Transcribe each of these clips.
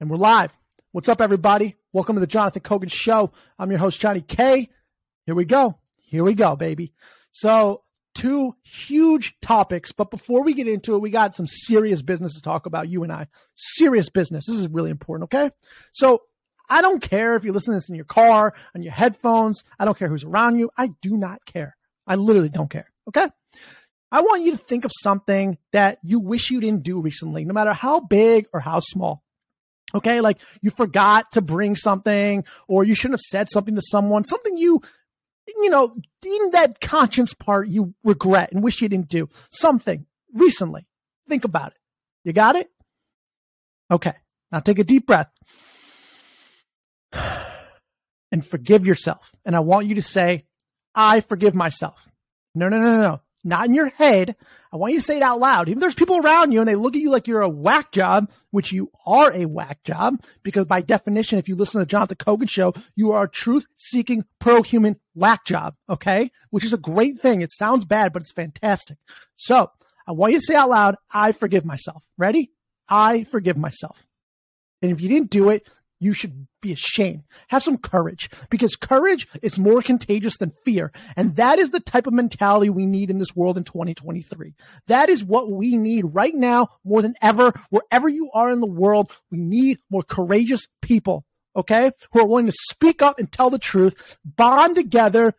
And we're live. What's up, everybody? Welcome to the Jonathan Kogan Show. I'm your host, Johnny K. Here we go. Here we go, baby. So, two huge topics. But before we get into it, we got some serious business to talk about, you and I. Serious business. This is really important, okay? So, I don't care if you listen to this in your car, on your headphones. I don't care who's around you. I do not care. I literally don't care, okay? I want you to think of something that you wish you didn't do recently, no matter how big or how small. Okay. Like you forgot to bring something or you shouldn't have said something to someone, something you, you know, in that conscience part you regret and wish you didn't do something recently. Think about it. You got it? Okay. Now take a deep breath and forgive yourself. And I want you to say, I forgive myself. No, no, no, no not in your head. I want you to say it out loud. Even there's people around you and they look at you like you're a whack job, which you are a whack job, because by definition, if you listen to the Jonathan Kogan show, you are a truth seeking pro human whack job. Okay. Which is a great thing. It sounds bad, but it's fantastic. So I want you to say out loud, I forgive myself. Ready? I forgive myself. And if you didn't do it, you should be ashamed. Have some courage because courage is more contagious than fear. And that is the type of mentality we need in this world in 2023. That is what we need right now more than ever. Wherever you are in the world, we need more courageous people. Okay. Who are willing to speak up and tell the truth, bond together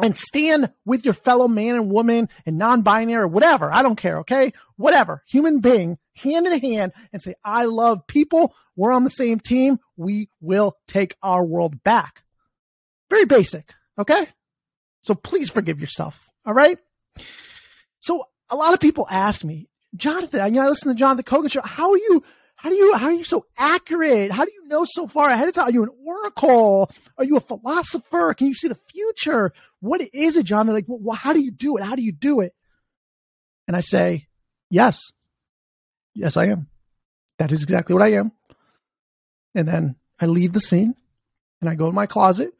and stand with your fellow man and woman and non-binary or whatever. I don't care. Okay. Whatever human being hand in hand and say, I love people. We're on the same team. We will take our world back. Very basic. Okay. So please forgive yourself. All right. So a lot of people ask me, Jonathan, know, I listen to Jonathan Kogan show. How are you? How do you, how are you so accurate? How do you know so far ahead of time? Are you an oracle? Are you a philosopher? Can you see the future? What is it? They're like, well, how do you do it? How do you do it? And I say, yes, yes, I am. That is exactly what I am. And then I leave the scene and I go in my closet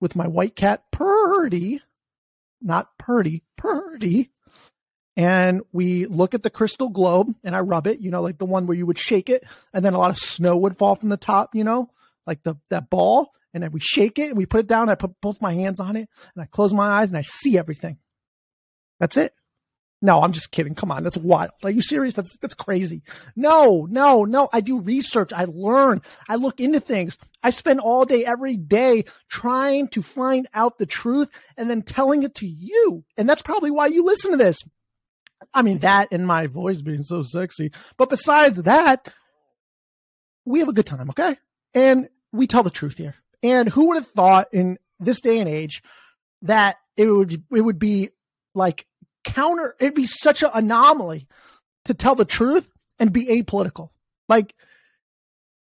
with my white cat Purdy, not Purdy, Purdy, and we look at the crystal globe and I rub it, you know, like the one where you would shake it and then a lot of snow would fall from the top, you know, like the that ball. And then we shake it and we put it down. I put both my hands on it and I close my eyes and I see everything. That's it. No, I'm just kidding. Come on, that's wild. Are you serious? That's that's crazy. No, no, no. I do research. I learn. I look into things. I spend all day, every day, trying to find out the truth and then telling it to you. And that's probably why you listen to this. I mean, that and my voice being so sexy. But besides that, we have a good time, okay? And we tell the truth here. And who would have thought in this day and age that it would it would be like counter it'd be such an anomaly to tell the truth and be apolitical. Like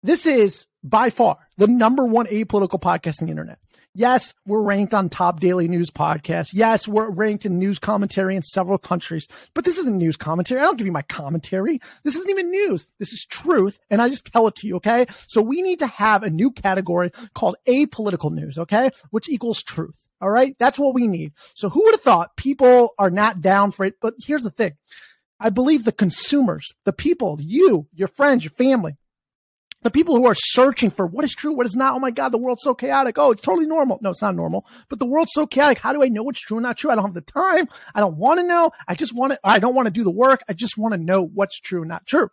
this is by far the number one apolitical podcast on the internet. Yes, we're ranked on top daily news podcasts. Yes, we're ranked in news commentary in several countries, but this isn't news commentary. I don't give you my commentary. This isn't even news. This is truth. And I just tell it to you. Okay. So we need to have a new category called apolitical news. Okay. Which equals truth. All right. That's what we need. So who would have thought people are not down for it? But here's the thing. I believe the consumers, the people, you, your friends, your family, the people who are searching for what is true, what is not. Oh my God, the world's so chaotic. Oh, it's totally normal. No, it's not normal, but the world's so chaotic. How do I know what's true and not true? I don't have the time. I don't want to know. I just want to, I don't want to do the work. I just want to know what's true and not true.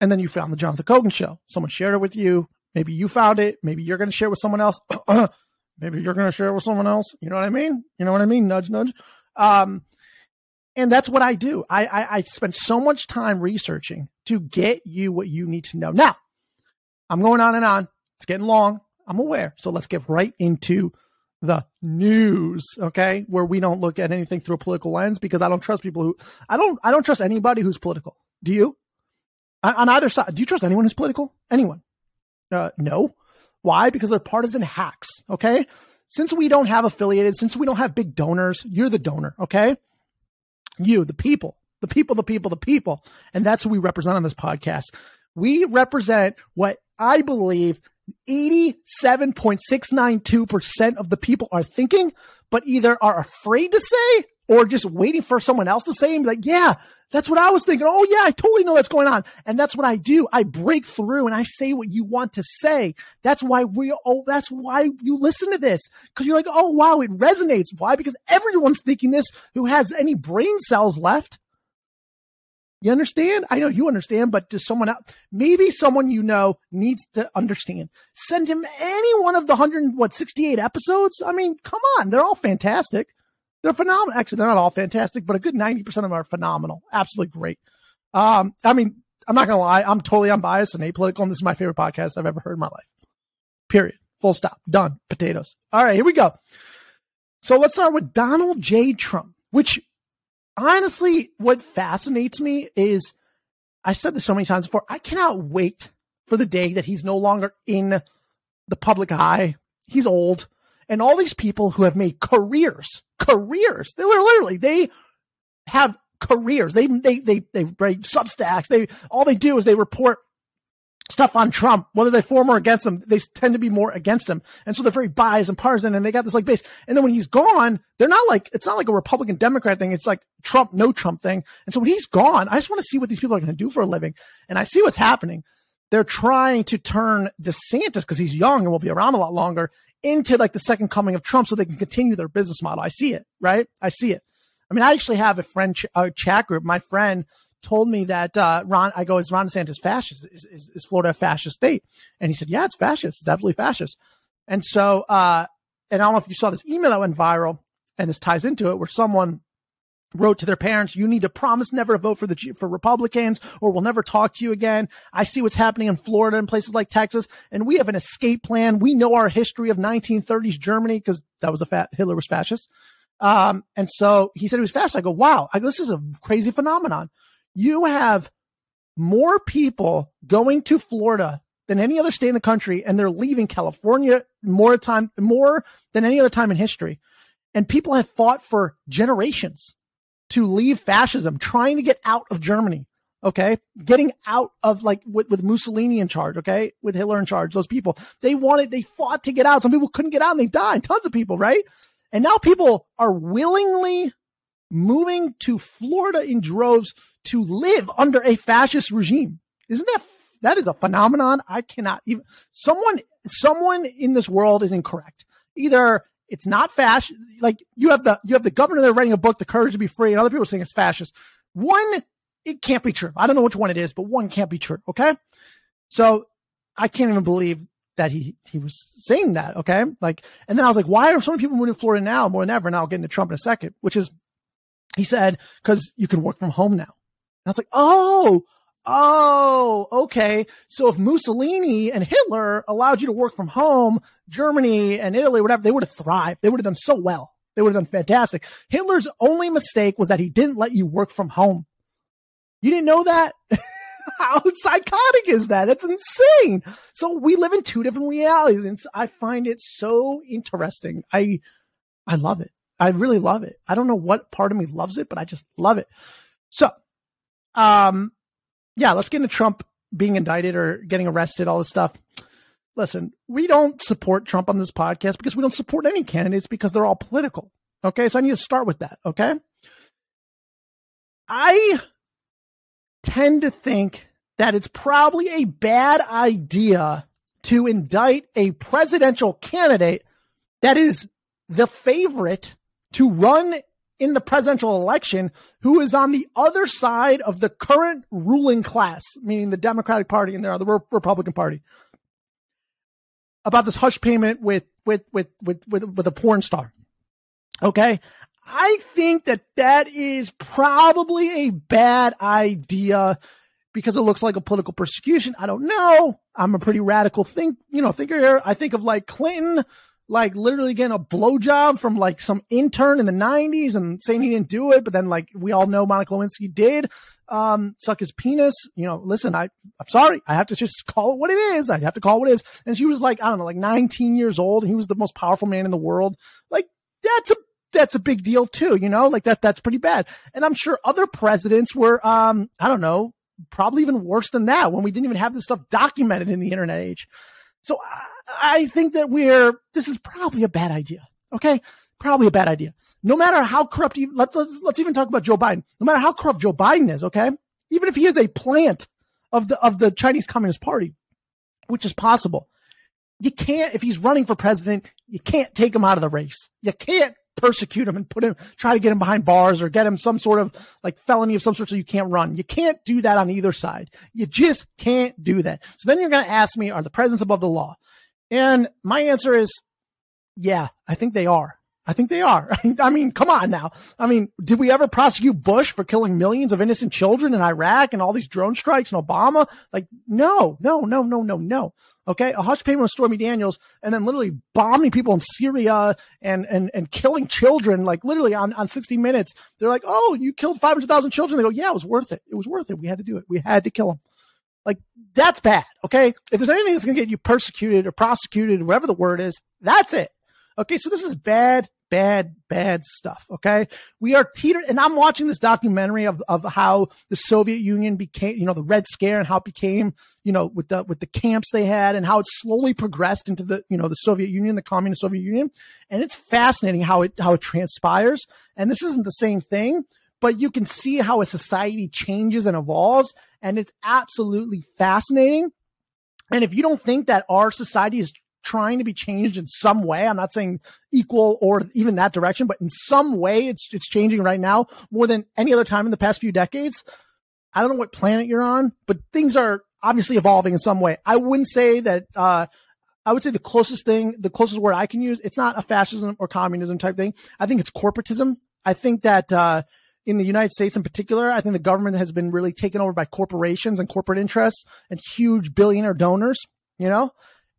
And then you found the Jonathan Kogan show. Someone shared it with you. Maybe you found it. Maybe you're going to share it with someone else. Maybe you're going to share it with someone else. You know what I mean? You know what I mean? Nudge, nudge. Um, and that's what I do. I, I, I spend so much time researching to get you what you need to know. Now, I'm going on and on. It's getting long. I'm aware. So let's get right into the news, okay? Where we don't look at anything through a political lens because I don't trust people who I don't I don't trust anybody who's political. Do you? On either side, do you trust anyone who's political? Anyone? Uh, no. Why? Because they're partisan hacks, okay? Since we don't have affiliated, since we don't have big donors, you're the donor, okay? You, the people, the people, the people, the people. And that's who we represent on this podcast. We represent what I believe 87.692% of the people are thinking, but either are afraid to say or just waiting for someone else to say and be like, yeah, that's what I was thinking. Oh yeah, I totally know what's going on. And that's what I do. I break through and I say what you want to say. That's why we, oh, that's why you listen to this. Cause you're like, oh wow, it resonates. Why? Because everyone's thinking this who has any brain cells left. You understand? I know you understand, but does someone else, maybe someone you know needs to understand. Send him any one of the 100, what, 68 episodes? I mean, come on. They're all fantastic. They're phenomenal. Actually, they're not all fantastic, but a good 90% of them are phenomenal. Absolutely great. Um, I mean, I'm not going to lie. I'm totally unbiased and apolitical, and this is my favorite podcast I've ever heard in my life. Period. Full stop. Done. Potatoes. All right, here we go. So let's start with Donald J. Trump, which honestly, what fascinates me is I said this so many times before. I cannot wait for the day that he's no longer in the public eye. He's old. And all these people who have made careers, careers, they literally, they have careers. They, they, they, they write substacks. They, all they do is they report stuff on Trump, whether they for or against him, they tend to be more against him. And so they're very biased and partisan and they got this like base. And then when he's gone, they're not like, it's not like a Republican Democrat thing. It's like Trump, no Trump thing. And so when he's gone, I just want to see what these people are going to do for a living. And I see what's happening. They're trying to turn DeSantis because he's young and will be around a lot longer into like the second coming of Trump so they can continue their business model. I see it, right? I see it. I mean, I actually have a friend ch- a chat group. My friend told me that uh, Ron, I go, is Ron DeSantis fascist? Is, is, is, Florida a fascist state? And he said, yeah, it's fascist. It's definitely fascist. And so, uh, and I don't know if you saw this email that went viral, and this ties into it, where someone wrote to their parents, you need to promise never to vote for the for Republicans or we'll never talk to you again. I see what's happening in Florida and places like Texas and we have an escape plan. We know our history of 1930s Germany because that was a fat Hitler was fascist. Um, and so he said he was fascist. I go, wow, I go, this is a crazy phenomenon you have more people going to Florida than any other state in the country, and they're leaving California more time, more than any other time in history. And people have fought for generations to leave fascism, trying to get out of Germany. Okay. Getting out of like with, with Mussolini in charge. Okay. With Hitler in charge, those people, they wanted, they fought to get out. Some people couldn't get out and they died. Tons of people, right? And now people are willingly moving to Florida in droves to live under a fascist regime. Isn't that that is a phenomenon? I cannot even someone someone in this world is incorrect. Either it's not fascist, like you have the you have the governor there writing a book, The Courage to Be Free, and other people saying it's fascist. One, it can't be true. I don't know which one it is, but one can't be true. Okay, so I can't even believe that he he was saying that. Okay, like, and then I was like, why are so many people moving to Florida now more than ever? And I'll get into Trump in a second, which is he said because you can work from home now. And I was like, oh, oh, okay. So if Mussolini and Hitler allowed you to work from home, Germany and Italy, whatever, they would have thrived. They would have done so well. They would have done fantastic. Hitler's only mistake was that he didn't let you work from home. You didn't know that? How psychotic is that? That's insane. So we live in two different realities. And I find it so interesting. I, I love it. I really love it. I don't know what part of me loves it, but I just love it. So um, yeah, let's get into Trump being indicted or getting arrested, all this stuff. Listen, we don't support Trump on this podcast because we don't support any candidates because they're all political. Okay. So I need to start with that. Okay. I tend to think that it's probably a bad idea to indict a presidential candidate that is the favorite to run in the presidential election who is on the other side of the current ruling class, meaning the Democratic Party and the Republican Party, about this hush payment with with with with with, with a porn star. Okay, I think that that is probably a bad idea because it looks like a political persecution. I don't know. I'm a pretty radical think, you know, thinker here. I think of like Clinton like literally getting a blowjob from like some intern in the 90s and saying he didn't do it, but then like we all know Monica Lewinsky did um suck his penis. You know, listen, I I'm sorry, I have to just call it what it is. I have to call it what it is. And she was like, I don't know, like 19 years old, and he was the most powerful man in the world. Like that's a that's a big deal too, you know, like that that's pretty bad. And I'm sure other presidents were um, I don't know, probably even worse than that when we didn't even have this stuff documented in the internet age. So I, think that we're, this is probably a bad idea. Okay. probably a bad idea. No matter how corrupt you, let's, let's, let's even talk about Joe Biden. No matter how corrupt Joe Biden is, okay? Even if he is a plant of the, of the Chinese Communist Party, which is possible, you can't, if he's running for president, you can't take him out of the race. You can't persecute him and put him, try to get him behind bars or get him some sort of like felony of some sort so you can't run. You can't do that on either side. You just can't do that. So then you're going to ask me, are the presidents above the law? And my answer is, yeah, I think they are. I think they are. I mean, come on now. I mean, did we ever prosecute Bush for killing millions of innocent children in Iraq and all these drone strikes and Obama? Like, no, no, no, no, no, no. Okay. A hush payment with Stormy Daniels and then literally bombing people in Syria and, and, and killing children, like literally on, on 60 minutes. They're like, Oh, you killed 500,000 children. They go, yeah, it was worth it. It was worth it. We had to do it. We had to kill them. Like that's bad. Okay. If there's anything that's going to get you persecuted or prosecuted, whatever the word is, that's it. Okay. So this is bad, bad, bad stuff. Okay. We are teeter, and I'm watching this documentary of, of how the Soviet Union became, you know, the Red Scare and how it became, you know, with the, with the camps they had and how it slowly progressed into the, you know, the Soviet Union, the communist Soviet Union. And it's fascinating how it, how it transpires. And this isn't the same thing, but you can see how a society changes and evolves. And it's absolutely fascinating. And if you don't think that our society is trying to be changed in some way. I'm not saying equal or even that direction, but in some way it's it's changing right now more than any other time in the past few decades. I don't know what planet you're on, but things are obviously evolving in some way. I wouldn't say that uh, I would say the closest thing, the closest word I can use, it's not a fascism or communism type thing. I think it's corporatism. I think that uh, in the United States in particular, I think the government has been really taken over by corporations and corporate interests and huge billionaire donors, you know?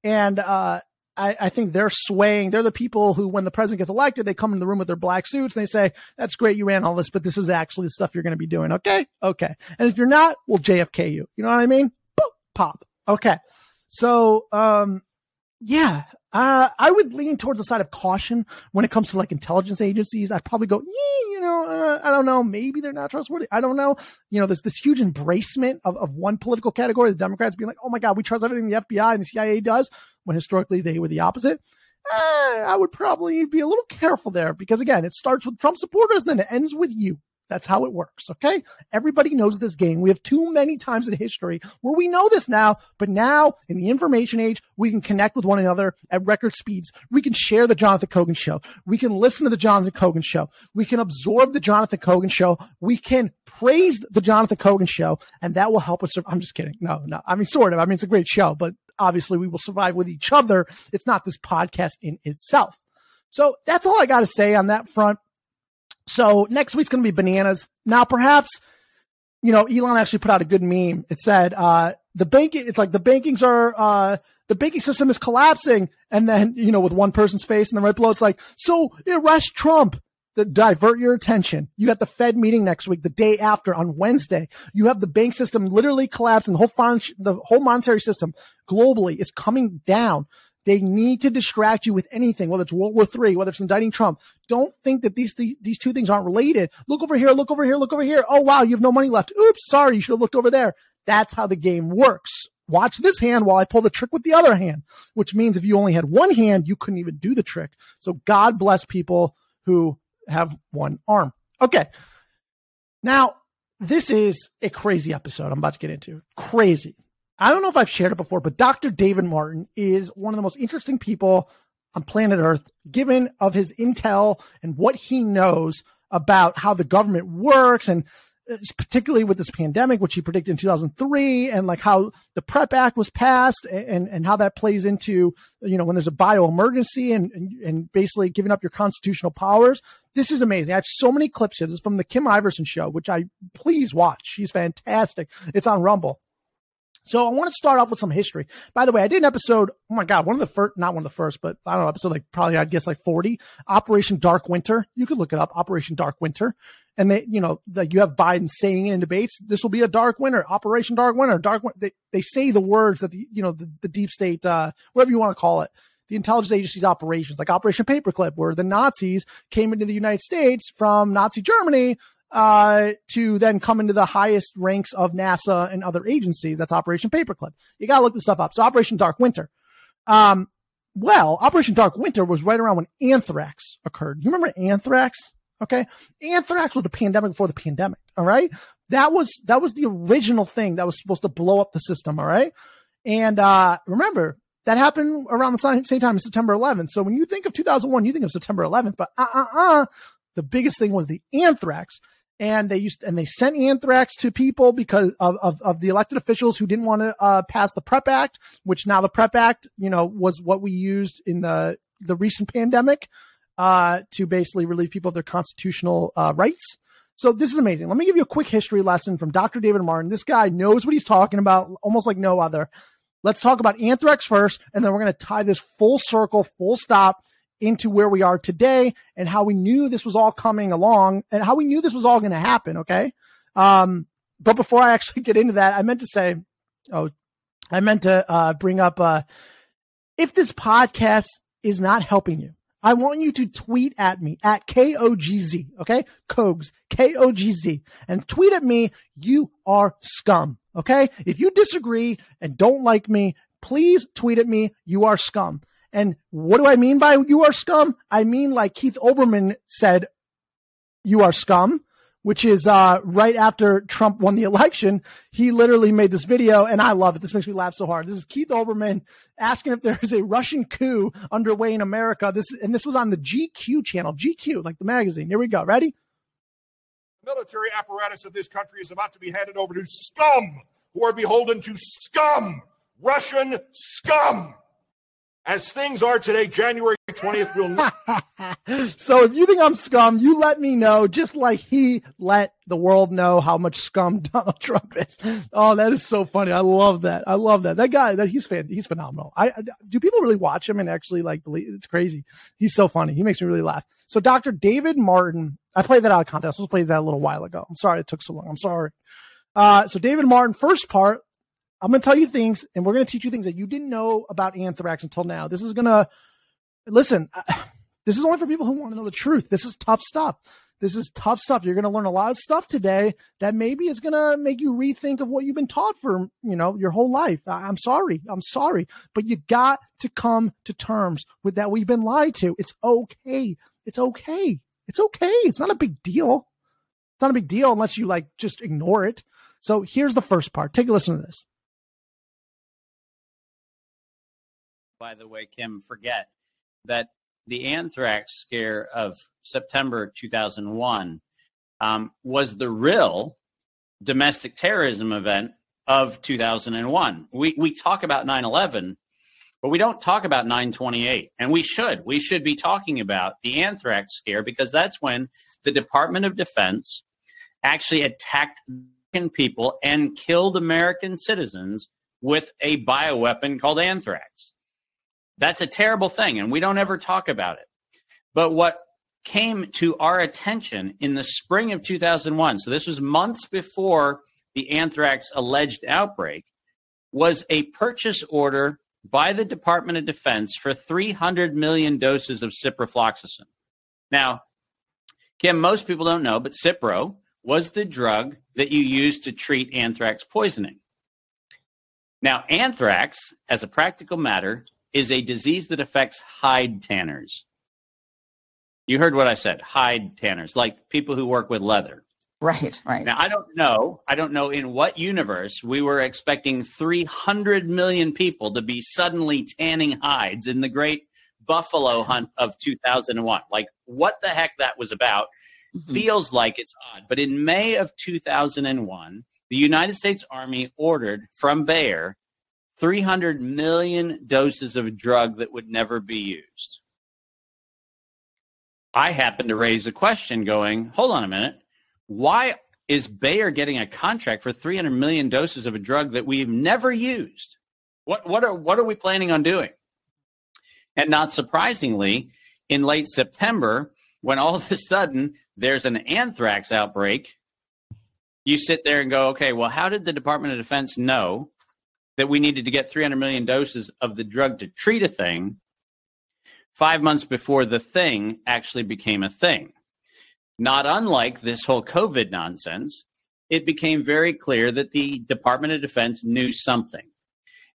And uh, I, I, think they're swaying. They're the people who, when the president gets elected, they come in the room with their black suits and they say, "That's great, you ran all this, but this is actually the stuff you're going to be doing." Okay, okay. And if you're not, we'll JFK you. You know what I mean? Boop, pop. Okay. So, um, yeah, uh, I would lean towards the side of caution when it comes to like intelligence agencies. I'd probably go, you know, uh, I don't know. Maybe they're not trustworthy. I don't know. You know, there's this huge embracement of, of one political category, the Democrats being like, oh my God, we trust everything the FBI and the CIA does, when historically they were the opposite. Uh, I would probably be a little careful there because again, it starts with Trump supporters, and then it ends with you. That's how it works. Okay. Everybody knows this game. We have too many times in history where we know this now, but now in the information age, we can connect with one another at record speeds. We can share the Jonathan Kogan show. We can listen to the Jonathan Kogan show. We can absorb the Jonathan Kogan show. We can praise the Jonathan Kogan show and that will help us. I'm just kidding. No, no. I mean, sort of. I mean, it's a great show, but obviously we will survive with each other. It's not this podcast in itself. So that's all I got to say on that front. So next week's going to be bananas. Now, perhaps, you know, Elon actually put out a good meme. It said, uh, the banking, it's like the bankings are, uh, the banking system is collapsing. And then, you know, with one person's face and then right below, it's like, so arrest Trump to divert your attention. You got the Fed meeting next week, the day after on Wednesday. You have the bank system literally collapsing. The whole, fin- the whole monetary system globally is coming down. They need to distract you with anything, whether it's World War III, whether it's indicting Trump. Don't think that these th- these two things aren't related. Look over here, look over here, look over here. Oh wow, you have no money left. Oops, sorry, you should have looked over there. That's how the game works. Watch this hand while I pull the trick with the other hand, which means if you only had one hand, you couldn't even do the trick. So God bless people who have one arm. Okay. Now, this is a crazy episode I'm about to get into. Crazy. I don't know if I've shared it before, but Dr. David Martin is one of the most interesting people on planet Earth, given of his intel and what he knows about how the government works and uh, particularly with this pandemic, which he predicted in 2003 and like how the PrEP Act was passed and, and how that plays into, you know, when there's a bio emergency and, and, and basically giving up your constitutional powers. This is amazing. I have so many clips here. This is from the Kim Iversen show, which I please watch. She's fantastic. It's on Rumble. So I want to start off with some history. By the way, I did an episode. Oh my God, one of the first, not one of the first, but I don't know, episode like probably, I'd guess like 40, Operation Dark Winter. You could look it up, Operation Dark Winter. And they, you know, like you have Biden saying in debates, this will be a dark winter, Operation Dark Winter, dark, they, they say the words that the, you know, the, the deep state, uh, whatever you want to call it, the intelligence agency's operations, like Operation Paperclip, where the Nazis came into the United States from Nazi Germany uh, to then come into the highest ranks of NASA and other agencies. That's Operation Paperclip. You got to look this stuff up. So Operation Dark Winter. Um, well, Operation Dark Winter was right around when anthrax occurred. You remember anthrax? Okay. Anthrax was the pandemic before the pandemic. All right. That was, that was the original thing that was supposed to blow up the system. All right. And, uh, remember that happened around the same, same time as September 11th. So when you think of 2001, you think of September 11th, but uh, uh, uh, the biggest thing was the anthrax and they used and they sent anthrax to people because of, of, of the elected officials who didn't want to uh, pass the prep act which now the prep act you know was what we used in the the recent pandemic uh, to basically relieve people of their constitutional uh, rights. So this is amazing. Let me give you a quick history lesson from dr david martin. This guy knows what he's talking about almost like no other. Let's talk about anthrax first and then we're going to tie this full circle full stop into where we are today and how we knew this was all coming along and how we knew this was all going to happen. Okay. Um, but before I actually get into that, I meant to say, oh, I meant to uh, bring up uh, if this podcast is not helping you, I want you to tweet at me at KOGZ, okay? Kogz, K O G Z, and tweet at me, you are scum, okay? If you disagree and don't like me, please tweet at me, you are scum. And what do I mean by you are scum? I mean, like Keith Olbermann said, you are scum, which is, uh, right after Trump won the election. He literally made this video and I love it. This makes me laugh so hard. This is Keith Olbermann asking if there is a Russian coup underway in America. This, and this was on the GQ channel, GQ, like the magazine. Here we go. Ready? The military apparatus of this country is about to be handed over to scum who are beholden to scum, Russian scum. As things are today, January 20th will so if you think I'm scum, you let me know, just like he let the world know how much scum Donald Trump is. Oh, that is so funny. I love that. I love that. That guy, that he's fan, he's phenomenal. I, I do people really watch him and actually like believe it's crazy. He's so funny. He makes me really laugh. So Dr. David Martin, I played that out of context. I was playing that a little while ago. I'm sorry it took so long. I'm sorry. Uh, so David Martin, first part, I'm going to tell you things and we're going to teach you things that you didn't know about anthrax until now. This is going to listen. This is only for people who want to know the truth. This is tough stuff. This is tough stuff. You're going to learn a lot of stuff today that maybe is going to make you rethink of what you've been taught for, you know, your whole life. I'm sorry. I'm sorry, but you got to come to terms with that. We've been lied to. It's okay. It's okay. It's okay. It's not a big deal. It's not a big deal unless you like just ignore it. So here's the first part. Take a listen to this. By the way, Kim, forget that the anthrax scare of September 2001 um, was the real domestic terrorism event of 2001. We, we talk about 9 11, but we don't talk about 928. And we should. We should be talking about the anthrax scare because that's when the Department of Defense actually attacked people and killed American citizens with a bioweapon called anthrax. That's a terrible thing, and we don't ever talk about it. But what came to our attention in the spring of 2001, so this was months before the anthrax alleged outbreak, was a purchase order by the Department of Defense for 300 million doses of ciprofloxacin. Now, Kim, most people don't know, but Cipro was the drug that you used to treat anthrax poisoning. Now, anthrax, as a practical matter, is a disease that affects hide tanners. You heard what I said, hide tanners, like people who work with leather. Right, right. Now, I don't know. I don't know in what universe we were expecting 300 million people to be suddenly tanning hides in the great buffalo hunt of 2001. Like, what the heck that was about mm-hmm. feels like it's odd. But in May of 2001, the United States Army ordered from Bayer 300 million doses of a drug that would never be used. I happen to raise a question going, hold on a minute. Why is Bayer getting a contract for 300 million doses of a drug that we've never used? What, what, are, what are we planning on doing? And not surprisingly, in late September, when all of a sudden there's an anthrax outbreak, you sit there and go, okay, well, how did the Department of Defense know that we needed to get 300 million doses of the drug to treat a thing five months before the thing actually became a thing. Not unlike this whole COVID nonsense, it became very clear that the Department of Defense knew something.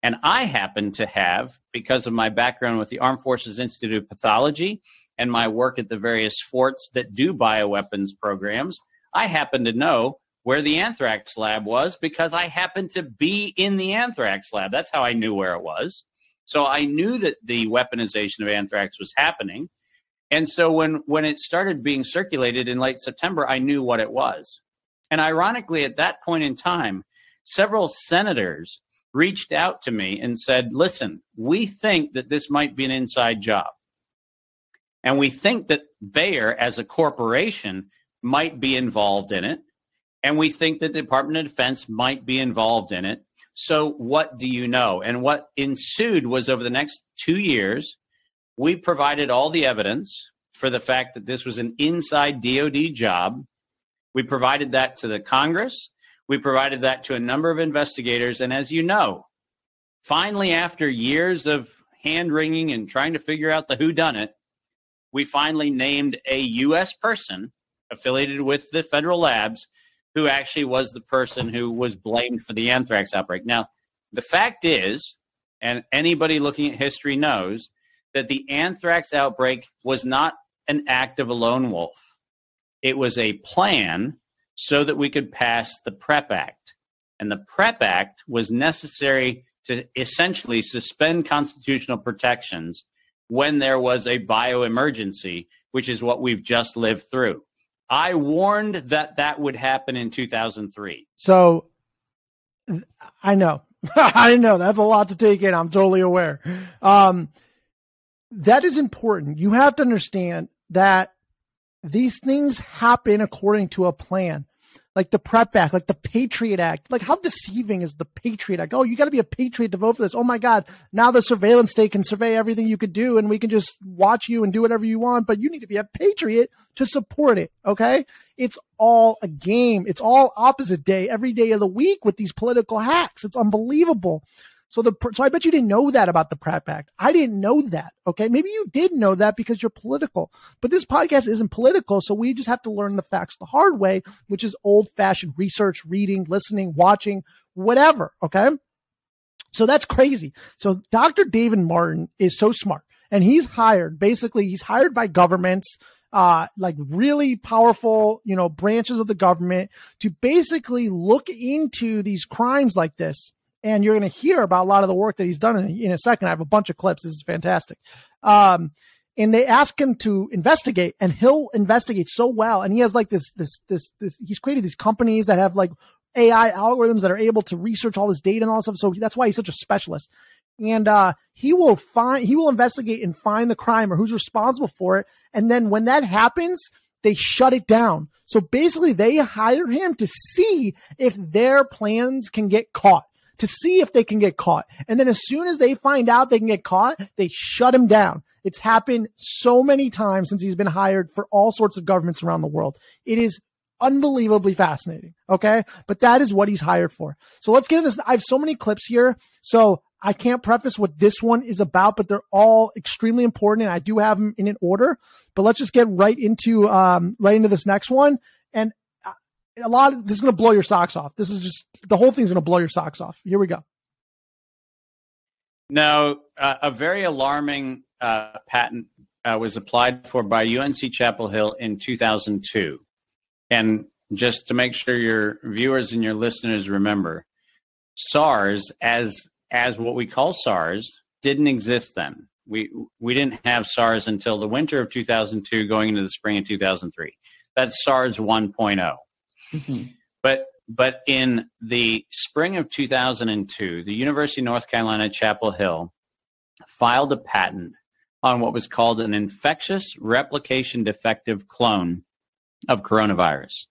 And I happen to have, because of my background with the Armed Forces Institute of Pathology and my work at the various forts that do bioweapons programs, I happen to know where the anthrax lab was because I happened to be in the anthrax lab. That's how I knew where it was. So I knew that the weaponization of anthrax was happening. And so when when it started being circulated in late September, I knew what it was. And ironically, at that point in time, several senators reached out to me and said, listen, we think that this might be an inside job. And we think that Bayer, as a corporation, might be involved in it. And we think that the Department of Defense might be involved in it. So, what do you know? And what ensued was over the next two years, we provided all the evidence for the fact that this was an inside DoD job. We provided that to the Congress. We provided that to a number of investigators. And as you know, finally, after years of hand wringing and trying to figure out the who done it, we finally named a U.S. person affiliated with the federal labs who actually was the person who was blamed for the anthrax outbreak. Now, the fact is, and anybody looking at history knows, that the anthrax outbreak was not an act of a lone wolf. It was a plan so that we could pass the PrEP Act. And the PrEP Act was necessary to essentially suspend constitutional protections when there was a bioemergency, which is what we've just lived through. I warned that that would happen in 2003. So I know. I know that's a lot to take in. I'm totally aware. Um, that is important. You have to understand that these things happen according to a plan like the PrEP Act, like the Patriot Act. Like, how deceiving is the Patriot Act? Oh, you got to be a patriot to vote for this. Oh my God. Now the surveillance state can survey everything you could do and we can just watch you and do whatever you want, but you need to be a patriot to support it. Okay. It's all a game. It's all opposite day every day of the week with these political hacks. It's unbelievable. So the so I bet you didn't know that about the PrEP Act. I didn't know that. Okay, maybe you did know that because you're political, but this podcast isn't political, so we just have to learn the facts the hard way, which is old fashioned research, reading, listening, watching, whatever. Okay, so that's crazy. So Dr. David Martin is so smart, and he's hired. Basically, he's hired by governments. Uh, like really powerful, you know, branches of the government to basically look into these crimes like this and you're going to hear about a lot of the work that he's done in, in, a second. I have a bunch of clips. This is fantastic. Um, and they ask him to investigate and he'll investigate so well. And he has like this, this, this, this, he's created these companies that have like AI algorithms that are able to research all this data and all this stuff. So that's why he's such a specialist. And, uh, he will find, he will investigate and find the crime or who's responsible for it. And then when that happens, they shut it down. So basically they hire him to see if their plans can get caught to see if they can get caught. And then as soon as they find out they can get caught, they shut him down. It's happened so many times since he's been hired for all sorts of governments around the world. It is unbelievably fascinating. Okay. But that is what he's hired for. So let's get into this. I have so many clips here. So I can't preface what this one is about, but they're all extremely important and I do have them in an order, but let's just get right into, um, right into this next one. A lot of this is going to blow your socks off. This is just the whole thing's going to blow your socks off. Here we go. Now, uh, a very alarming uh, patent uh, was applied for by UNC Chapel Hill in 2002. And just to make sure your viewers and your listeners remember, SARS as as what we call SARS didn't exist then. We we didn't have SARS until the winter of 2002 going into the spring of 2003. That's SARS 1.0. Mm-hmm. But but in the spring of 2002, the University of North Carolina Chapel Hill filed a patent on what was called an infectious replication defective clone of coronavirus.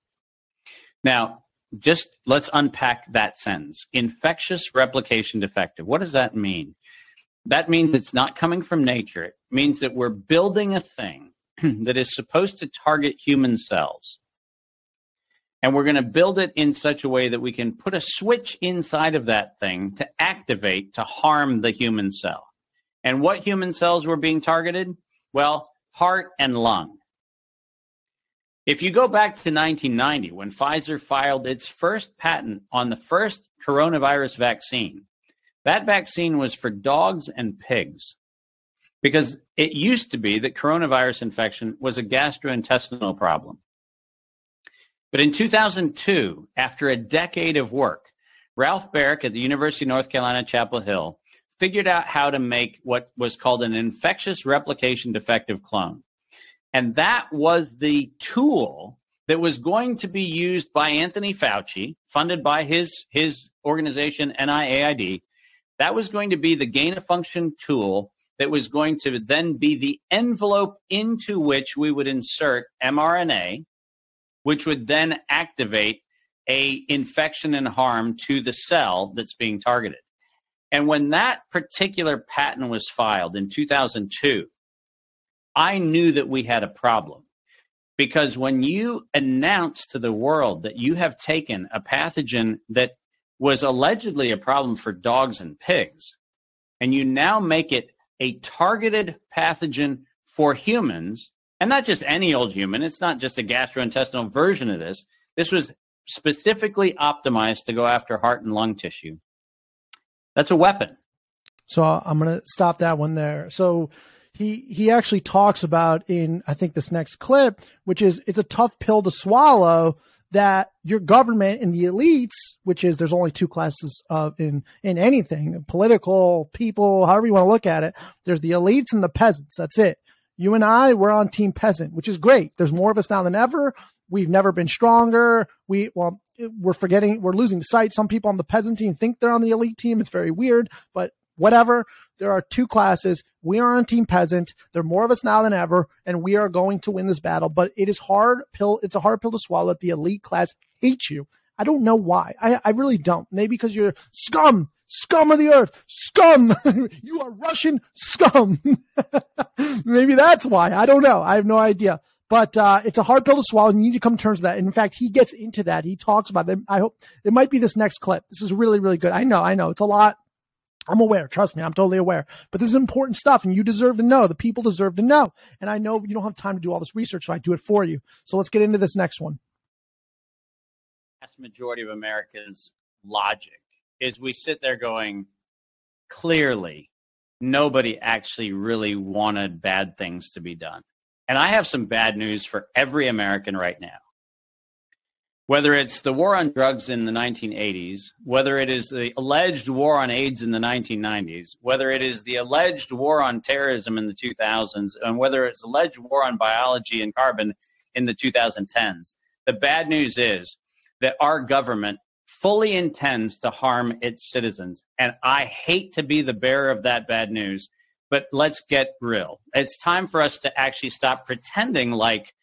Now, just let's unpack that sentence. Infectious replication defective. What does that mean? That means it's not coming from nature. It means that we're building a thing that is supposed to target human cells and we're going to build it in such a way that we can put a switch inside of that thing to activate to harm the human cell. And what human cells were being targeted? Well, heart and lung. If you go back to 1990, when Pfizer filed its first patent on the first coronavirus vaccine, That vaccine was for dogs and pigs because it used to be that coronavirus infection was a gastrointestinal problem. But in 2002, after a decade of work, Ralph Baric at the University of North Carolina, Chapel Hill figured out how to make what was called an infectious replication defective clone. And that was the tool that was going to be used by Anthony Fauci, funded by his, his organization, NIAID. That was going to be the gain of function tool that was going to then be the envelope into which we would insert mRNA, which would then activate a infection and harm to the cell that's being targeted. And when that particular patent was filed in 2002, I knew that we had a problem because when you announce to the world that you have taken a pathogen that was allegedly a problem for dogs and pigs, and you now make it a targeted pathogen for humans, and not just any old human, it's not just a gastrointestinal version of this. This was specifically optimized to go after heart and lung tissue. That's a weapon. So I'm going to stop that one there. So he he actually talks about in I think this next clip, which is it's a tough pill to swallow that your government and the elites, which is there's only two classes of in in anything, political people, however you want to look at it. There's the elites and the peasants. That's it. You and I, we're on team peasant, which is great. There's more of us now than ever. We've never been stronger. We well, we're forgetting, we're losing sight. Some people on the peasant team think they're on the elite team. It's very weird, but whatever. There are two classes. We are on team peasant. There are more of us now than ever, and we are going to win this battle. But it is hard pill. It's a hard pill to swallow that the elite class hates you. I don't know why. I, I really don't. Maybe because you're scum, scum of the earth, scum. you are Russian scum. Maybe that's why. I don't know. I have no idea. But uh, it's a hard pill to swallow. And you need to come to terms with that. And in fact, he gets into that. He talks about them. I hope it might be this next clip. This is really, really good. I know, I know. It's a lot. I'm aware. Trust me. I'm totally aware. But this is important stuff and you deserve to know. The people deserve to know. And I know you don't have time to do all this research, so I do it for you. So let's get into this next one. Vast majority of Americans' logic is we sit there going, clearly, nobody actually really wanted bad things to be done. And I have some bad news for every American right now. Whether it's the war on drugs in the 1980s, whether it is the alleged war on AIDS in the 1990s, whether it is the alleged war on terrorism in the 2000s, and whether it's alleged war on biology and carbon in the 2010s, the bad news is that our government fully intends to harm its citizens. And I hate to be the bearer of that bad news, but let's get real. It's time for us to actually stop pretending like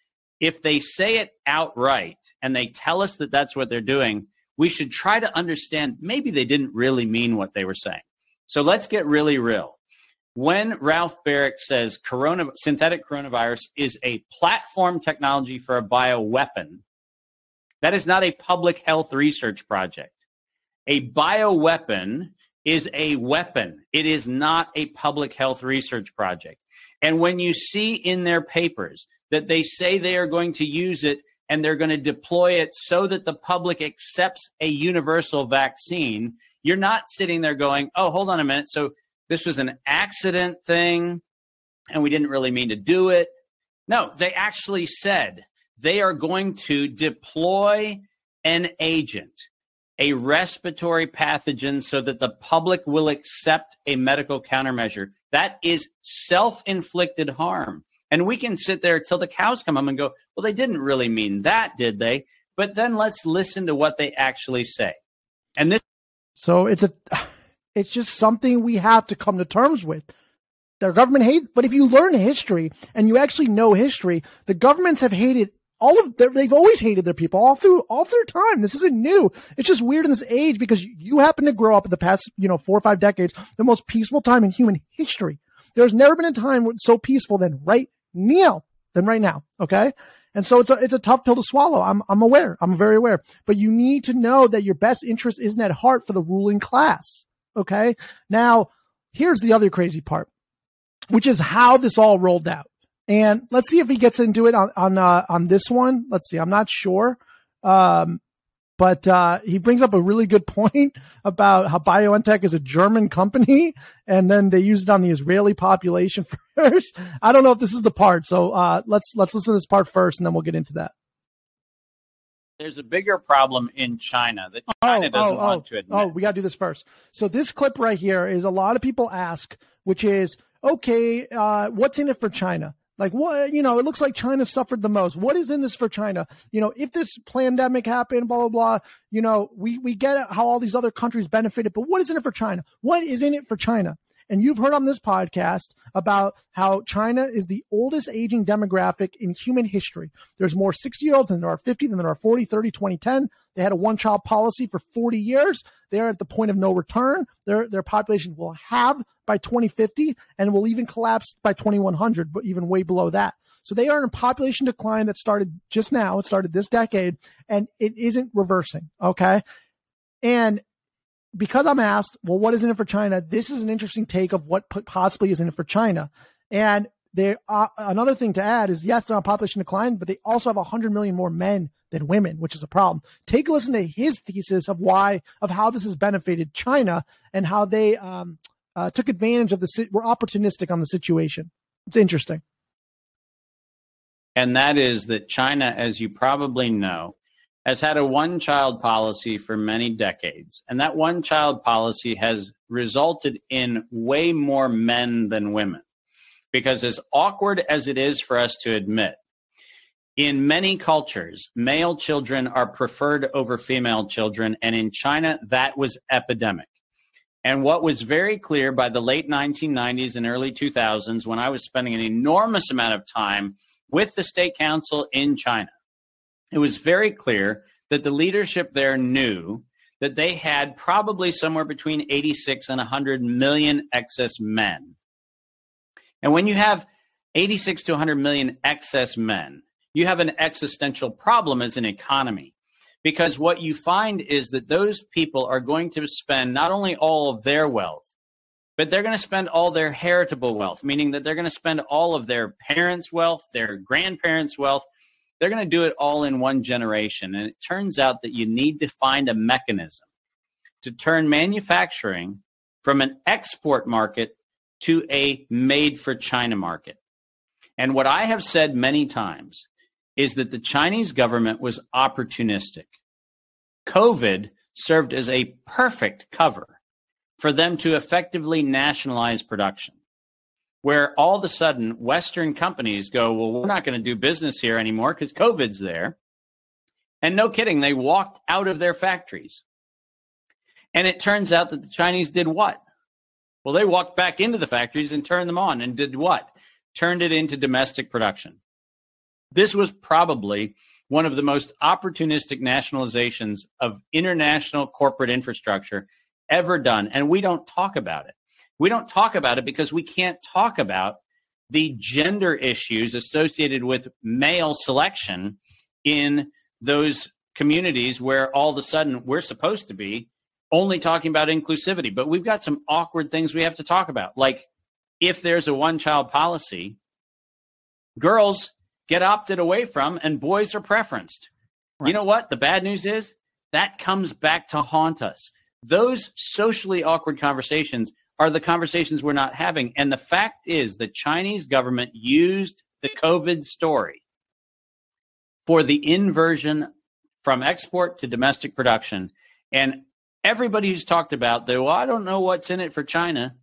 if they say it outright and they tell us that that's what they're doing, we should try to understand maybe they didn't really mean what they were saying. So let's get really real. When Ralph Baric says corona, synthetic coronavirus is a platform technology for a bioweapon, that is not a public health research project. A bioweapon is a weapon. It is not a public health research project. And when you see in their papers that they say they are going to use it and they're going to deploy it so that the public accepts a universal vaccine, you're not sitting there going, oh, hold on a minute. So this was an accident thing and we didn't really mean to do it. No, they actually said they are going to deploy an agent, a respiratory pathogen, so that the public will accept a medical countermeasure. That is self inflicted harm. And we can sit there till the cows come home and go, well, they didn't really mean that, did they? But then let's listen to what they actually say. And this. So it's a, it's just something we have to come to terms with. Their government hate, but if you learn history and you actually know history, the governments have hated all of their, they've always hated their people all through all through time. This isn't new. It's just weird in this age because you happen to grow up in the past, you know, four or five decades, the most peaceful time in human history. There's never been a time so peaceful than right now, than right now. Okay. And so it's a, it's a tough pill to swallow. I'm, I'm aware. I'm very aware, but you need to know that your best interest isn't at heart for the ruling class. Okay. Now here's the other crazy part, which is how this all rolled out. And let's see if he gets into it on on uh, on this one. Let's see. I'm not sure. Um, but uh, he brings up a really good point about how BioNTech is a German company, and then they used it on the Israeli population first. I don't know if this is the part, so uh, let's let's listen to this part first, and then we'll get into that. There's a bigger problem in China that China oh, doesn't oh, want oh, to admit. Oh, we got to do this first. So this clip right here is a lot of people ask, which is, okay, uh, what's in it for China? Like what, you know, it looks like China suffered the most. What is in this for China? You know, if this pandemic happened, blah, blah, blah, you know, we, we get how all these other countries benefited, but what is in it for China? What is in it for China? And you've heard on this podcast about how China is the oldest aging demographic in human history. There's more 60 year olds than there are 50, than there are 40, 30, 20, 10. They had a one child policy for 40 years. They're at the point of no return. Their, their population will have by 2050 and will even collapse by 2100, but even way below that. So they are in a population decline that started just now. It started this decade and it isn't reversing. Okay. And because I'm asked, well, what is in it for China? This is an interesting take of what possibly is in it for China. And they, uh, another thing to add is yes, they're on population decline, but they also have 100 million more men than women, which is a problem. Take a listen to his thesis of why, of how this has benefited China and how they um, uh, took advantage of the, were opportunistic on the situation. It's interesting. And that is that China, as you probably know, has had a one child policy for many decades. And that one child policy has resulted in way more men than women. Because, as awkward as it is for us to admit, in many cultures, male children are preferred over female children. And in China, that was epidemic. And what was very clear by the late 1990s and early 2000s, when I was spending an enormous amount of time with the state council in China, it was very clear that the leadership there knew that they had probably somewhere between 86 and 100 million excess men. And when you have 86 to 100 million excess men, you have an existential problem as an economy. Because what you find is that those people are going to spend not only all of their wealth, but they're going to spend all their heritable wealth, meaning that they're going to spend all of their parents' wealth, their grandparents' wealth, they're going to do it all in one generation. And it turns out that you need to find a mechanism to turn manufacturing from an export market to a made for China market. And what I have said many times is that the Chinese government was opportunistic. COVID served as a perfect cover for them to effectively nationalize production where all of a sudden Western companies go, well, we're not going to do business here anymore because COVID's there. And no kidding, they walked out of their factories. And it turns out that the Chinese did what? Well, they walked back into the factories and turned them on and did what? Turned it into domestic production. This was probably one of the most opportunistic nationalizations of international corporate infrastructure ever done. And we don't talk about it. We don't talk about it because we can't talk about the gender issues associated with male selection in those communities where all of a sudden we're supposed to be only talking about inclusivity. But we've got some awkward things we have to talk about. Like if there's a one child policy, girls get opted away from and boys are preferenced. Right. You know what? The bad news is that comes back to haunt us. Those socially awkward conversations are the conversations we're not having. And the fact is, the Chinese government used the COVID story for the inversion from export to domestic production. And everybody who's talked about, though, well, I don't know what's in it for China,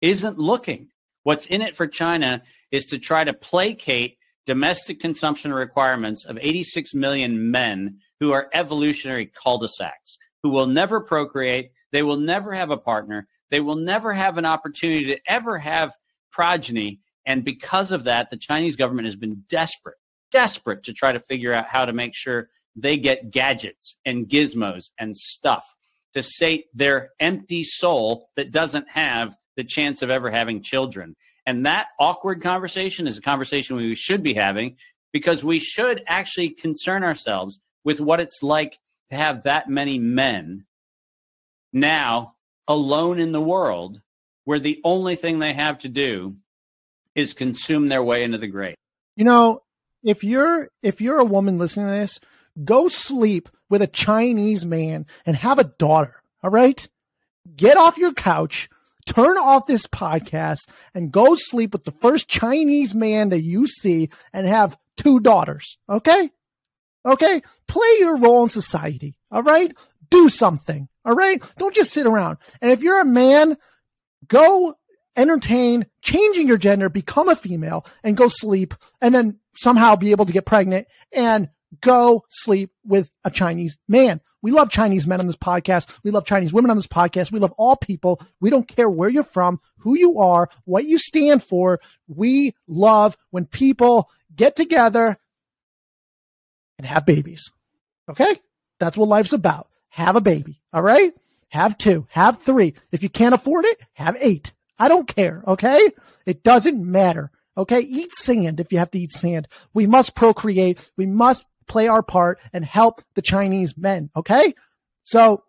isn't looking. What's in it for China is to try to placate domestic consumption requirements of 86 million men who are evolutionary cul de sacs, who will never procreate, they will never have a partner, they will never have an opportunity to ever have progeny. And because of that, the Chinese government has been desperate, desperate to try to figure out how to make sure they get gadgets and gizmos and stuff to sate their empty soul that doesn't have the chance of ever having children. And that awkward conversation is a conversation we should be having because we should actually concern ourselves with what it's like to have that many men now alone in the world where the only thing they have to do is consume their way into the grave. You know, if you're if you're a woman listening to this, go sleep with a Chinese man and have a daughter. All right. Get off your couch, turn off this podcast and go sleep with the first Chinese man that you see and have two daughters. Okay. Okay. Play your role in society. All right. Do something. All right. Don't just sit around. And if you're a man, go entertain changing your gender, become a female and go sleep and then somehow be able to get pregnant and go sleep with a Chinese man. We love Chinese men on this podcast. We love Chinese women on this podcast. We love all people. We don't care where you're from, who you are, what you stand for. We love when people get together and have babies. Okay? That's what life's about. Have a baby. All right? Have two, have three. If you can't afford it, have eight. I don't care. Okay. It doesn't matter. Okay. Eat sand if you have to eat sand. We must procreate. We must play our part and help the Chinese men. Okay. So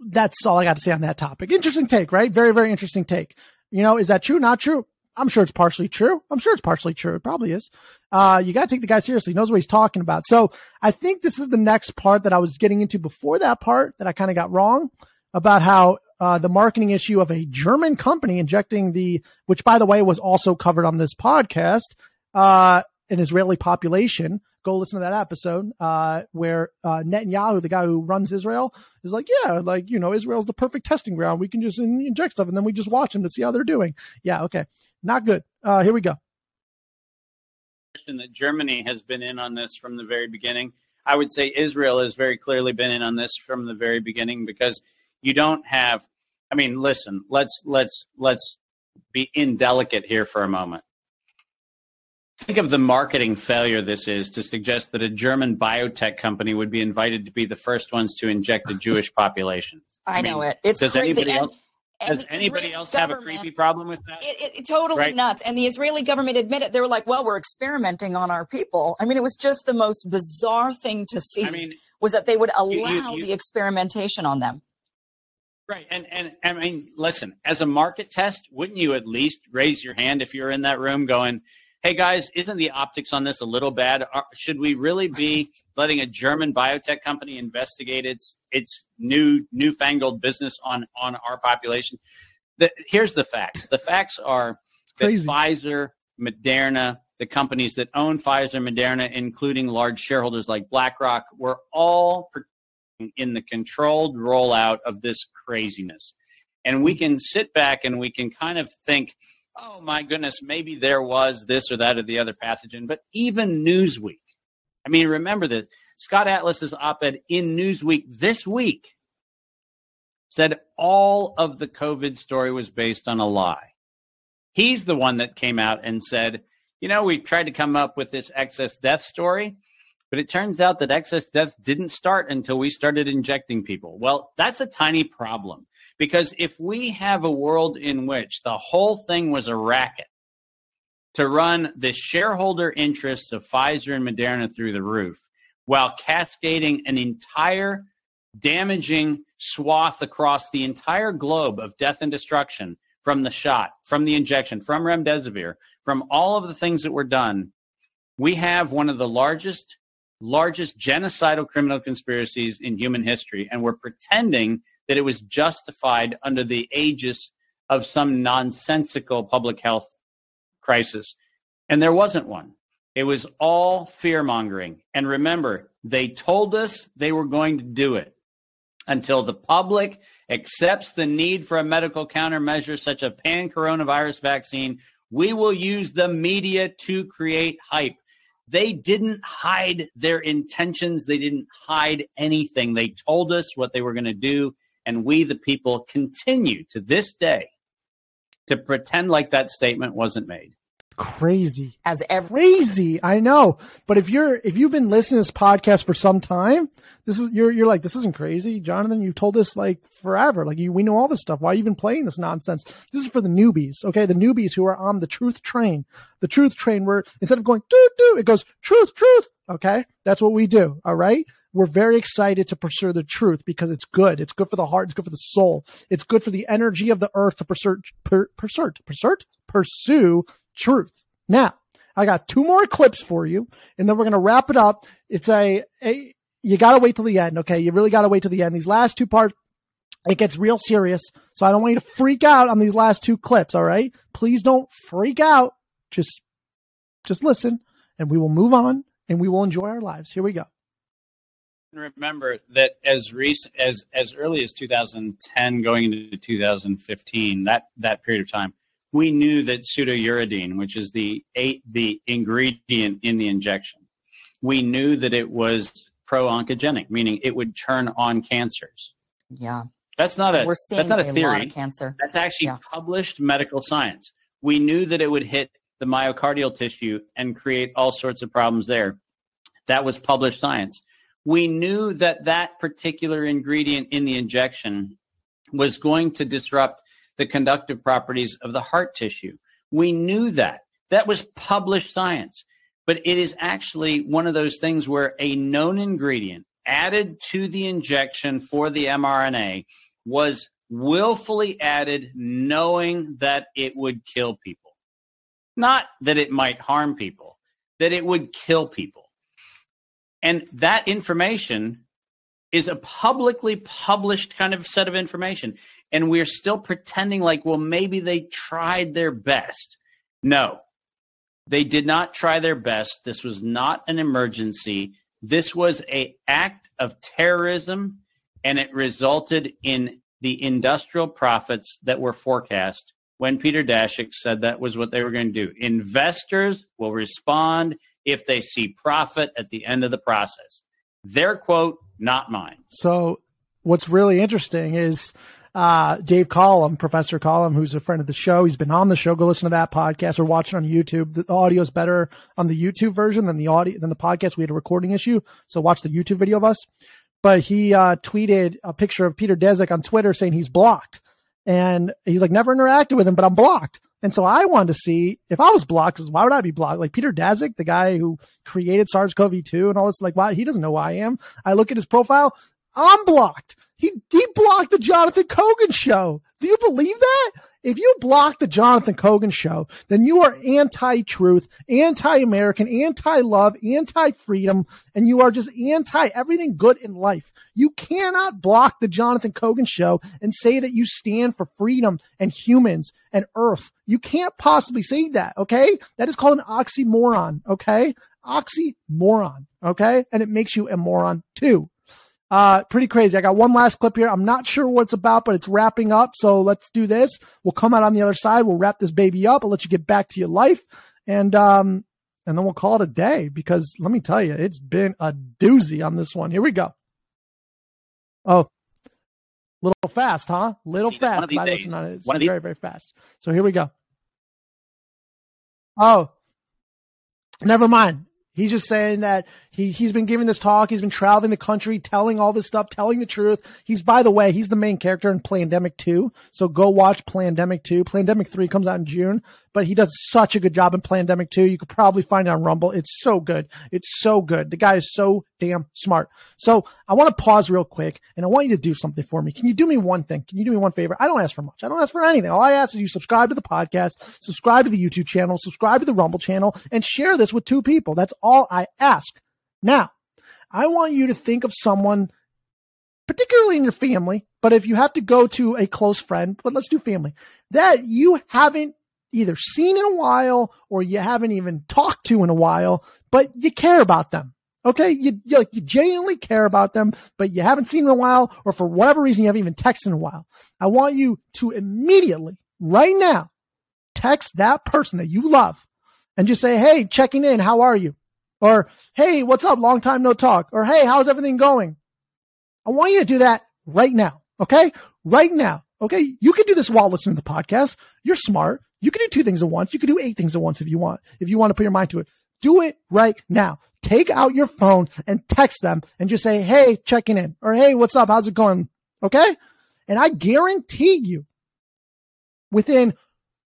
that's all I got to say on that topic. Interesting take, right? Very, very interesting take. You know, is that true? Not true. I'm sure it's partially true. I'm sure it's partially true. It probably is. Uh, you got to take the guy seriously. He knows what he's talking about. So I think this is the next part that I was getting into before that part that I kind of got wrong about how uh, the marketing issue of a German company injecting the, which by the way was also covered on this podcast, uh, an Israeli population. Go listen to that episode uh, where uh, Netanyahu, the guy who runs Israel, is like, yeah, like you know, Israel's the perfect testing ground. We can just inject stuff and then we just watch them to see how they're doing. Yeah, okay, not good. Uh, here we go. That Germany has been in on this from the very beginning. I would say Israel has very clearly been in on this from the very beginning because you don't have I mean, listen, let's let's let's be indelicate here for a moment. Think of the marketing failure this is to suggest that a German biotech company would be invited to be the first ones to inject the Jewish population. I, I mean, know it. It's does crazy. anybody else does anybody else have a creepy problem with that? It, it, it totally right? nuts. And the Israeli government admitted they were like, "Well, we're experimenting on our people." I mean, it was just the most bizarre thing to see. I mean, was that they would allow you, you, you, the experimentation on them. Right. And and I mean, listen, as a market test, wouldn't you at least raise your hand if you're in that room going, "Hey guys, isn't the optics on this a little bad? Should we really be letting a German biotech company investigate its its new newfangled business on on our population?" The, here's the facts. The facts are that Crazy. Pfizer, Moderna, the companies that own Pfizer, Moderna, including large shareholders like BlackRock, were all in the controlled rollout of this craziness. And we hmm. can sit back and we can kind of think, oh my goodness, maybe there was this or that or the other pathogen. But even Newsweek, I mean, remember that Scott Atlas's op ed in Newsweek this week said all of the COVID story was based on a lie. He's the one that came out and said, you know, we tried to come up with this excess death story. But it turns out that excess deaths didn't start until we started injecting people. Well, that's a tiny problem because if we have a world in which the whole thing was a racket to run the shareholder interests of Pfizer and Moderna through the roof while cascading an entire damaging swath across the entire globe of death and destruction from the shot, from the injection, from remdesivir, from all of the things that were done, we have one of the largest largest genocidal criminal conspiracies in human history, and we're pretending that it was justified under the aegis of some nonsensical public health crisis. And there wasn't one. It was all fear mongering. And remember, they told us they were going to do it until the public accepts the need for a medical countermeasure such a pan coronavirus vaccine. We will use the media to create hype. They didn't hide their intentions. They didn't hide anything. They told us what they were going to do. And we, the people, continue to this day to pretend like that statement wasn't made crazy. As every crazy i know. But if you're if you've been listening to this podcast for some time this is you're you're like this isn't crazy. Jonathan You've told this like forever. Like you, we know all this stuff. Why are you even playing this nonsense? This is for the newbies okay? The newbies who are on the truth train. The truth train where instead of going do do it goes truth truth okay? That's what we do all right? We're very excited to pursue the truth because it's good. It's good for the heart. It's good for the soul. It's good for the energy of the earth to pursue, per, pursue, pursue, pursue truth. Now, I got two more clips for you, and then we're going to wrap it up. It's a, a you got to wait till the end. Okay. You really got to wait till the end. These last two parts, it gets real serious. So I don't want you to freak out on these last two clips. All right. Please don't freak out. Just, just listen and we will move on and we will enjoy our lives. Here we go. Remember that as recent as as early as 2010, going into 2015, that that period of time, we knew that pseudouridine, which is the eight, the ingredient in the injection, we knew that it was pro-oncogenic, meaning it would turn on cancers. Yeah, that's not a We're seeing that's not a, a theory. cancer. That's actually yeah. published medical science. We knew that it would hit the myocardial tissue and create all sorts of problems there. That was published science. We knew that that particular ingredient in the injection was going to disrupt the conductive properties of the heart tissue. We knew that. That was published science. But it is actually one of those things where a known ingredient added to the injection for the mRNA was willfully added knowing that it would kill people. Not that it might harm people, that it would kill people. And that information is a publicly published kind of set of information and we're still pretending like, well, maybe they tried their best. No, they did not try their best. This was not an emergency. This was a act of terrorism, and it resulted in the industrial profits that were forecast when Peter Daszak said that was what they were going to do. Investors will respond if they see profit at the end of the process. Their quote, not mine. So, what's really interesting is uh, Dave Collum, Professor Collum, who's a friend of the show. He's been on the show. Go listen to that podcast or watch it on YouTube. The audio is better on the YouTube version than the audio than the podcast. We had a recording issue, so watch the YouTube video of us. But he uh, tweeted a picture of Peter Daszak on Twitter saying he's blocked, and he's like never interacted with him, but I'm blocked. And so I wanted to see if I was blocked, why would I be blocked? Like Peter Daszak, the guy who created SARS-CoV-2 and all this, like why he doesn't know who I am. I look at his profile, I'm blocked. He he blocked the Jonathan Kogan show. Do you believe that? If you block the Jonathan Kogan show, then you are anti-truth, anti-American, anti-love, anti-freedom, and you are just anti everything good in life. You cannot block the Jonathan Kogan show and say that you stand for freedom and humans and earth. You can't possibly say that, okay? That is called an oxymoron, okay? Oxymoron, okay? And it makes you a moron too. Uh, pretty crazy. I got one last clip here. I'm not sure what it's about, but it's wrapping up. So let's do this. We'll come out on the other side. We'll wrap this baby up. I'll let you get back to your life. And, um, and then we'll call it a day because let me tell you, it's been a doozy on this one. Here we go. Oh, little fast, huh? Little fast. One of these days. On it. It's one very, very fast. So here we go. Oh, never mind. He's just saying that he, he's been giving this talk. He's been traveling the country, telling all this stuff, telling the truth. He's, by the way, he's the main character in Plandemic 2. So go watch Plandemic 2. Plandemic 3 comes out in June, but he does such a good job in Plandemic 2. You could probably find it on Rumble. It's so good. It's so good. The guy is so damn smart. So I want to pause real quick and I want you to do something for me. Can you do me one thing? Can you do me one favor? I don't ask for much. I don't ask for anything. All I ask is you subscribe to the podcast, subscribe to the YouTube channel, subscribe to the Rumble channel, and share this with two people. That's all I ask. Now, I want you to think of someone, particularly in your family, but if you have to go to a close friend, but let's do family, that you haven't either seen in a while or you haven't even talked to in a while, but you care about them. Okay. You, you, like, you genuinely care about them, but you haven't seen in a while, or for whatever reason, you haven't even texted in a while. I want you to immediately, right now, text that person that you love and just say, Hey, checking in. How are you? Or, hey, what's up? Long time no talk. Or, hey, how's everything going? I want you to do that right now. Okay. Right now. Okay. You can do this while listening to the podcast. You're smart. You can do two things at once. You can do eight things at once if you want, if you want to put your mind to it. Do it right now. Take out your phone and text them and just say, Hey, checking in or Hey, what's up? How's it going? Okay. And I guarantee you within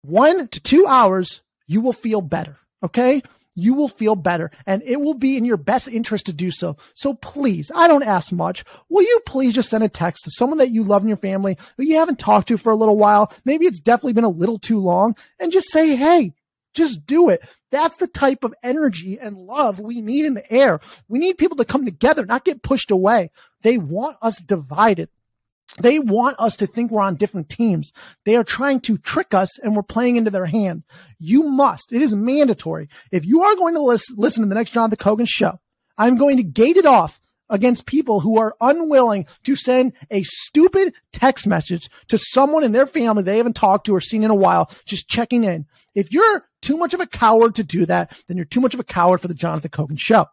one to two hours, you will feel better. Okay you will feel better and it will be in your best interest to do so. So please, I don't ask much. Will you please just send a text to someone that you love in your family who you haven't talked to for a little while? Maybe it's definitely been a little too long and just say, Hey, Just do it. That's the type of energy and love we need in the air. We need people to come together, not get pushed away. They want us divided. They want us to think we're on different teams. They are trying to trick us and we're playing into their hand. You must, it is mandatory. If you are going to listen, listen to the next Jonathan Kogan show, I'm going to gate it off against people who are unwilling to send a stupid text message to someone in their family they haven't talked to or seen in a while, just checking in. If you're too much of a coward to do that, then you're too much of a coward for the Jonathan Kogan show.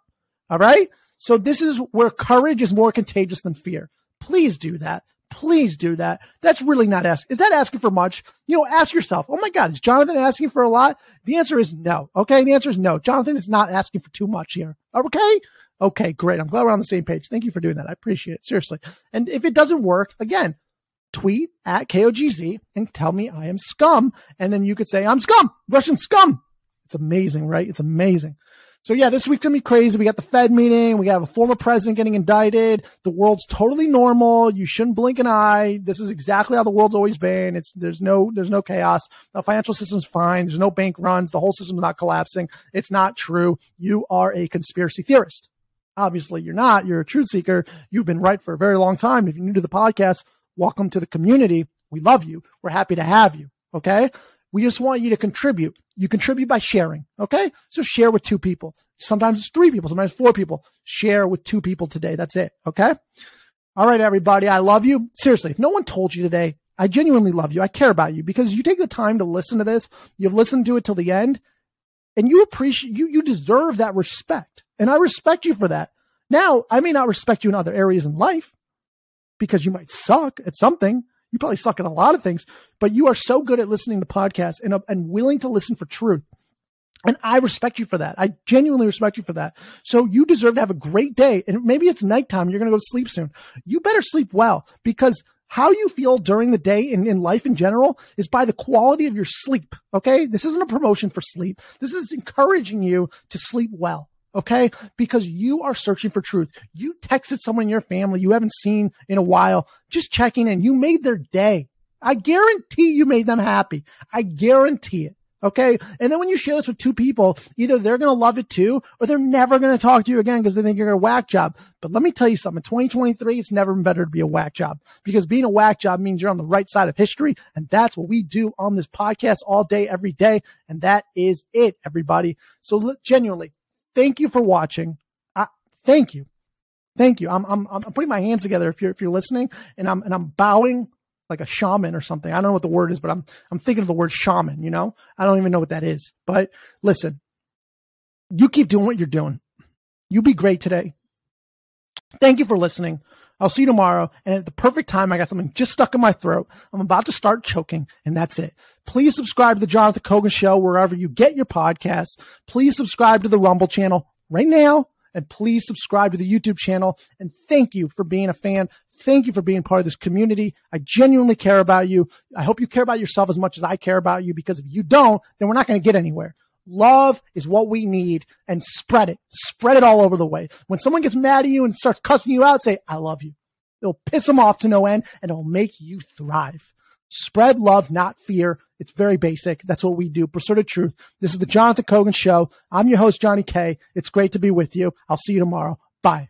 All right. So this is where courage is more contagious than fear. Please do that. Please do that. That's really not asking. Is that asking for much? You know, ask yourself, oh my God, is Jonathan asking for a lot? The answer is no. Okay. The answer is no. Jonathan is not asking for too much here. Okay. Okay. Great. I'm glad we're on the same page. Thank you for doing that. I appreciate it. Seriously. And if it doesn't work, again, tweet at KOGZ and tell me I am scum. And then you could say, I'm scum, Russian scum. It's amazing, right? It's amazing. So yeah, this week's gonna be crazy. We got the Fed meeting. We have a former president getting indicted. The world's totally normal. You shouldn't blink an eye. This is exactly how the world's always been. It's there's no there's no chaos. The financial system's fine. There's no bank runs. The whole system's not collapsing. It's not true. You are a conspiracy theorist. Obviously, you're not. You're a truth seeker. You've been right for a very long time. If you're new to the podcast, welcome to the community. We love you. We're happy to have you. Okay. We just want you to contribute. You contribute by sharing. Okay. So share with two people. Sometimes it's three people, sometimes four people. Share with two people today. That's it. Okay. All right, everybody. I love you. Seriously, if no one told you today, I genuinely love you. I care about you because you take the time to listen to this. You've listened to it till the end and you appreciate you, you deserve that respect. And I respect you for that. Now, I may not respect you in other areas in life because you might suck at something. You probably suck at a lot of things, but you are so good at listening to podcasts and, uh, and willing to listen for truth. And I respect you for that. I genuinely respect you for that. So you deserve to have a great day. And maybe it's nighttime. You're going to go to sleep soon. You better sleep well because how you feel during the day and in life in general is by the quality of your sleep. Okay. This isn't a promotion for sleep. This is encouraging you to sleep well. Okay. Because you are searching for truth. You texted someone in your family you haven't seen in a while, just checking in. You made their day. I guarantee you made them happy. I guarantee it. Okay. And then when you share this with two people, either they're going to love it too, or they're never going to talk to you again because they think you're a whack job. But let me tell you something. In 2023, it's never been better to be a whack job because being a whack job means you're on the right side of history. And that's what we do on this podcast all day, every day. And that is it, everybody. So look, genuinely, thank you for watching. I, thank you. Thank you. I'm, I'm, I'm putting my hands together if you're, if you're listening and I'm, and I'm bowing like a shaman or something. I don't know what the word is, but I'm, I'm thinking of the word shaman, you know, I don't even know what that is, but listen, you keep doing what you're doing. You be great today. Thank you for listening. I'll see you tomorrow. And at the perfect time, I got something just stuck in my throat. I'm about to start choking, and that's it. Please subscribe to the Jonathan Kogan Show wherever you get your podcasts. Please subscribe to the Rumble channel right now. And please subscribe to the YouTube channel. And thank you for being a fan. Thank you for being part of this community. I genuinely care about you. I hope you care about yourself as much as I care about you because if you don't, then we're not going to get anywhere. Love is what we need and spread it. Spread it all over the way. When someone gets mad at you and starts cussing you out, say, I love you. It'll piss them off to no end and it'll make you thrive. Spread love, not fear. It's very basic. That's what we do. Pursuit of truth. This is the Jonathan Kogan show. I'm your host, Johnny K. It's great to be with you. I'll see you tomorrow. Bye.